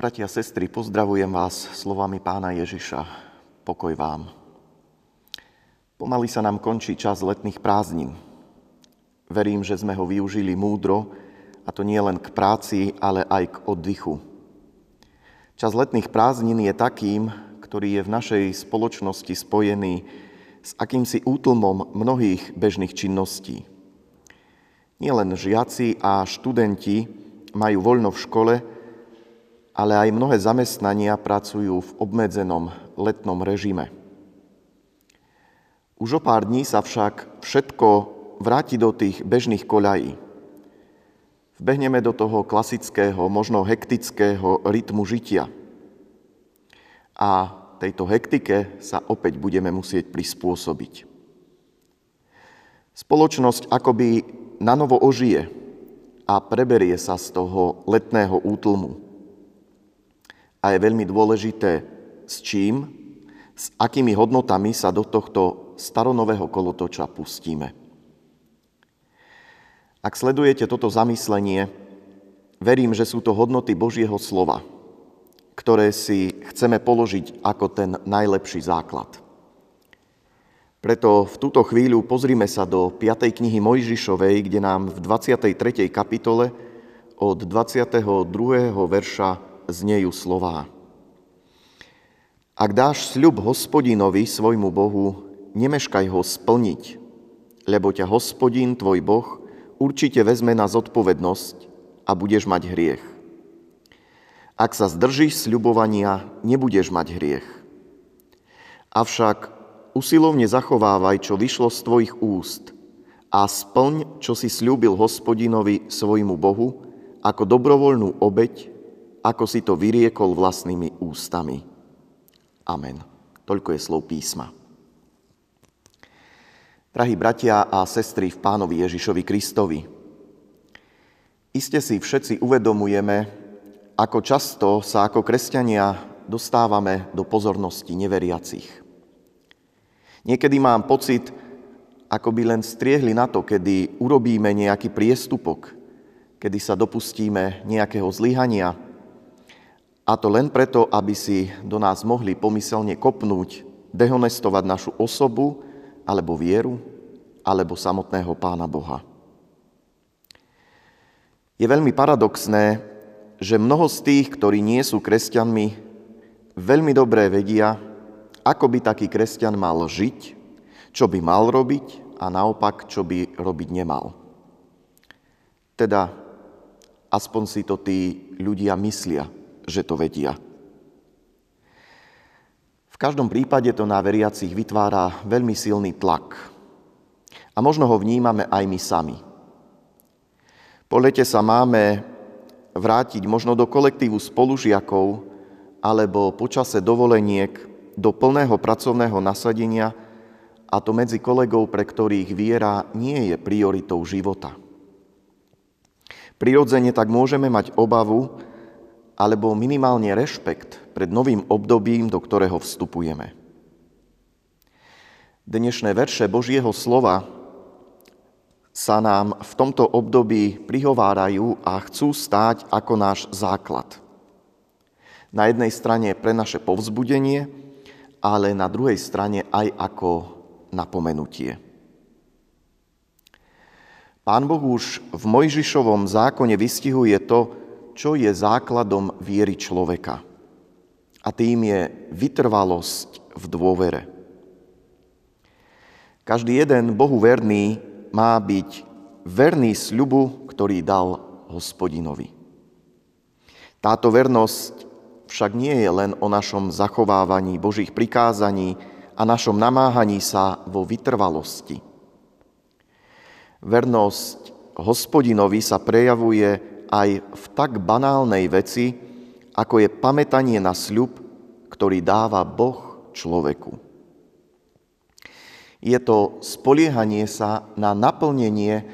Bratia a sestry, pozdravujem vás slovami pána Ježiša. Pokoj vám. Pomaly sa nám končí čas letných prázdnin. Verím, že sme ho využili múdro, a to nie len k práci, ale aj k oddychu. Čas letných prázdnin je takým, ktorý je v našej spoločnosti spojený s akýmsi útlmom mnohých bežných činností. Nielen žiaci a študenti majú voľno v škole, ale aj mnohé zamestnania pracujú v obmedzenom letnom režime. Už o pár dní sa však všetko vráti do tých bežných koľají. Vbehneme do toho klasického, možno hektického rytmu žitia. A tejto hektike sa opäť budeme musieť prispôsobiť. Spoločnosť akoby nanovo ožije a preberie sa z toho letného útlmu a je veľmi dôležité, s čím, s akými hodnotami sa do tohto staronového kolotoča pustíme. Ak sledujete toto zamyslenie, verím, že sú to hodnoty Božieho slova, ktoré si chceme položiť ako ten najlepší základ. Preto v túto chvíľu pozrime sa do 5. knihy Mojžišovej, kde nám v 23. kapitole od 22. verša znejú slová. Ak dáš sľub hospodinovi, svojmu Bohu, nemeškaj ho splniť, lebo ťa hospodin, tvoj Boh, určite vezme na zodpovednosť a budeš mať hriech. Ak sa zdržíš sľubovania, nebudeš mať hriech. Avšak usilovne zachovávaj, čo vyšlo z tvojich úst a splň, čo si slúbil hospodinovi, svojmu Bohu, ako dobrovoľnú obeď ako si to vyriekol vlastnými ústami. Amen. Toľko je slov písma. Drahí bratia a sestry v pánovi Ježišovi Kristovi, iste si všetci uvedomujeme, ako často sa ako kresťania dostávame do pozornosti neveriacich. Niekedy mám pocit, ako by len striehli na to, kedy urobíme nejaký priestupok, kedy sa dopustíme nejakého zlyhania, a to len preto, aby si do nás mohli pomyselne kopnúť, dehonestovať našu osobu, alebo vieru, alebo samotného Pána Boha. Je veľmi paradoxné, že mnoho z tých, ktorí nie sú kresťanmi, veľmi dobre vedia, ako by taký kresťan mal žiť, čo by mal robiť a naopak, čo by robiť nemal. Teda aspoň si to tí ľudia myslia že to vedia. V každom prípade to na veriacich vytvára veľmi silný tlak. A možno ho vnímame aj my sami. Po lete sa máme vrátiť možno do kolektívu spolužiakov alebo počase dovoleniek do plného pracovného nasadenia a to medzi kolegov, pre ktorých viera nie je prioritou života. Prirodzene tak môžeme mať obavu, alebo minimálne rešpekt pred novým obdobím, do ktorého vstupujeme. Dnešné verše Božieho slova sa nám v tomto období prihovárajú a chcú stáť ako náš základ. Na jednej strane pre naše povzbudenie, ale na druhej strane aj ako napomenutie. Pán Boh už v Mojžišovom zákone vystihuje to, čo je základom viery človeka. A tým je vytrvalosť v dôvere. Každý jeden Bohu verný má byť verný sľubu, ktorý dal hospodinovi. Táto vernosť však nie je len o našom zachovávaní Božích prikázaní a našom namáhaní sa vo vytrvalosti. Vernosť hospodinovi sa prejavuje aj v tak banálnej veci, ako je pamätanie na sľub, ktorý dáva Boh človeku. Je to spoliehanie sa na naplnenie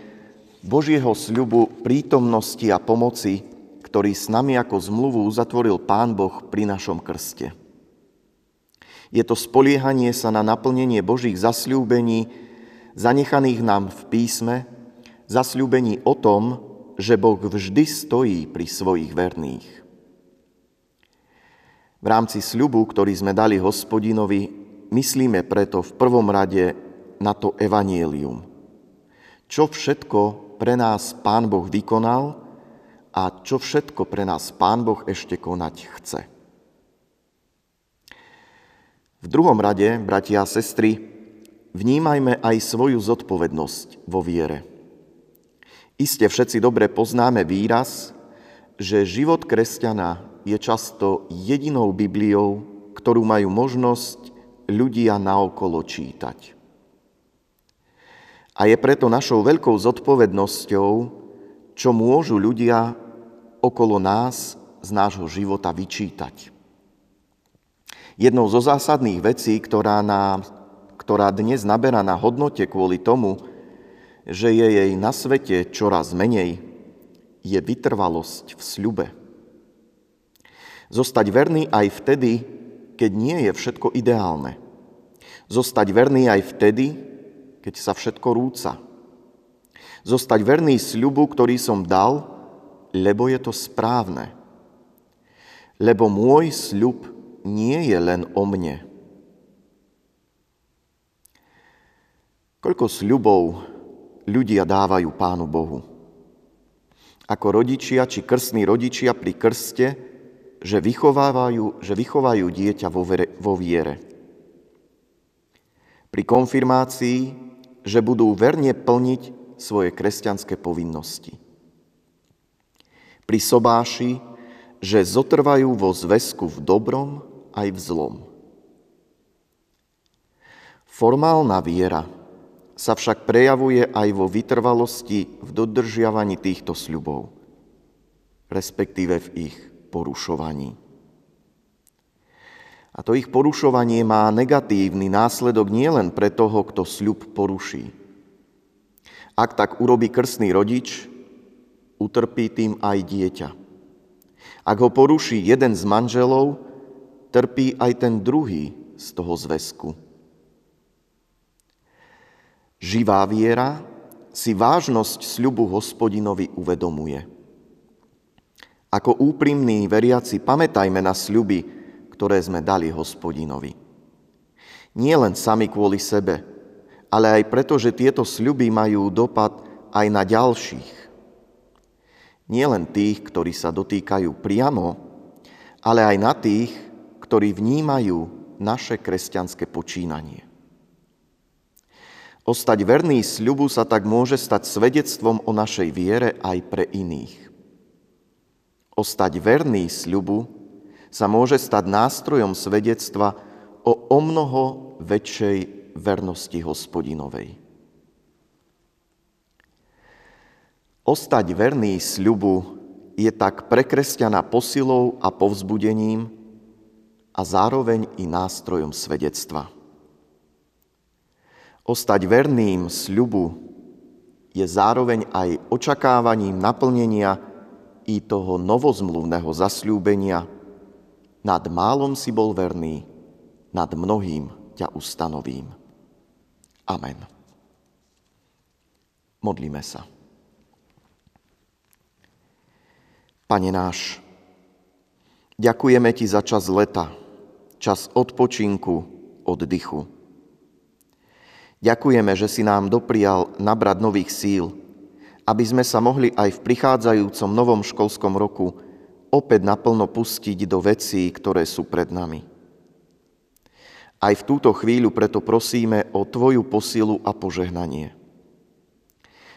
Božieho sľubu prítomnosti a pomoci, ktorý s nami ako zmluvu uzatvoril Pán Boh pri našom krste. Je to spoliehanie sa na naplnenie Božích zasľúbení, zanechaných nám v písme, zasľúbení o tom, že Boh vždy stojí pri svojich verných. V rámci sľubu, ktorý sme dali hospodinovi, myslíme preto v prvom rade na to evanielium. Čo všetko pre nás Pán Boh vykonal a čo všetko pre nás Pán Boh ešte konať chce. V druhom rade, bratia a sestry, vnímajme aj svoju zodpovednosť vo viere. Iste všetci dobre poznáme výraz, že život kresťana je často jedinou Bibliou, ktorú majú možnosť ľudia naokolo čítať. A je preto našou veľkou zodpovednosťou, čo môžu ľudia okolo nás z nášho života vyčítať. Jednou zo zásadných vecí, ktorá, nám, ktorá dnes naberá na hodnote kvôli tomu, že je jej na svete čoraz menej, je vytrvalosť v sľube. Zostať verný aj vtedy, keď nie je všetko ideálne. Zostať verný aj vtedy, keď sa všetko rúca. Zostať verný sľubu, ktorý som dal, lebo je to správne. Lebo môj sľub nie je len o mne. Koľko sľubov ľudia dávajú Pánu Bohu. Ako rodičia či krstní rodičia pri krste, že vychovávajú, že vychovajú dieťa vo, vere, vo viere. Pri konfirmácii, že budú verne plniť svoje kresťanské povinnosti. Pri sobáši, že zotrvajú vo zväzku v dobrom aj v zlom. Formálna viera sa však prejavuje aj vo vytrvalosti v dodržiavaní týchto sľubov, respektíve v ich porušovaní. A to ich porušovanie má negatívny následok nielen pre toho, kto sľub poruší. Ak tak urobí krstný rodič, utrpí tým aj dieťa. Ak ho poruší jeden z manželov, trpí aj ten druhý z toho zväzku. Živá viera si vážnosť sľubu hospodinovi uvedomuje. Ako úprimní veriaci pamätajme na sľuby, ktoré sme dali hospodinovi. Nie len sami kvôli sebe, ale aj preto, že tieto sľuby majú dopad aj na ďalších. Nie len tých, ktorí sa dotýkajú priamo, ale aj na tých, ktorí vnímajú naše kresťanské počínanie. Ostať verný sľubu sa tak môže stať svedectvom o našej viere aj pre iných. Ostať verný sľubu sa môže stať nástrojom svedectva o omnoho väčšej vernosti hospodinovej. Ostať verný sľubu je tak pre kresťana posilou a povzbudením a zároveň i nástrojom svedectva. Ostať verným sľubu je zároveň aj očakávaním naplnenia i toho novozmluvného zasľúbenia. Nad málom si bol verný, nad mnohým ťa ustanovím. Amen. Modlíme sa. Pane náš, ďakujeme Ti za čas leta, čas odpočinku, oddychu. Ďakujeme, že si nám doprial nabrať nových síl, aby sme sa mohli aj v prichádzajúcom novom školskom roku opäť naplno pustiť do vecí, ktoré sú pred nami. Aj v túto chvíľu preto prosíme o Tvoju posilu a požehnanie.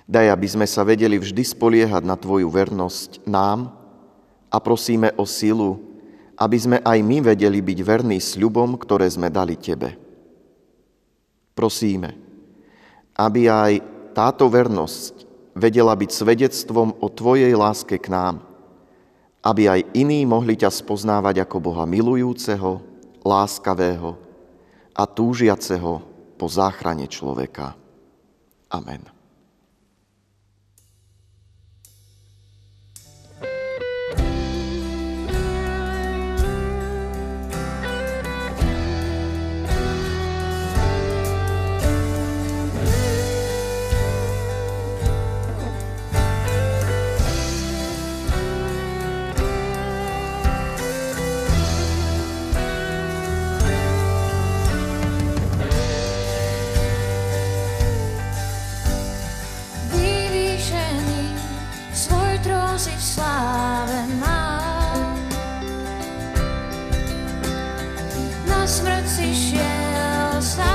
Daj, aby sme sa vedeli vždy spoliehať na Tvoju vernosť nám a prosíme o silu, aby sme aj my vedeli byť verní sľubom, ktoré sme dali Tebe. Prosíme, aby aj táto vernosť vedela byť svedectvom o Tvojej láske k nám, aby aj iní mohli ťa spoznávať ako Boha milujúceho, láskavého a túžiaceho po záchrane človeka. Amen. smrti šiel sa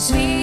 sweet.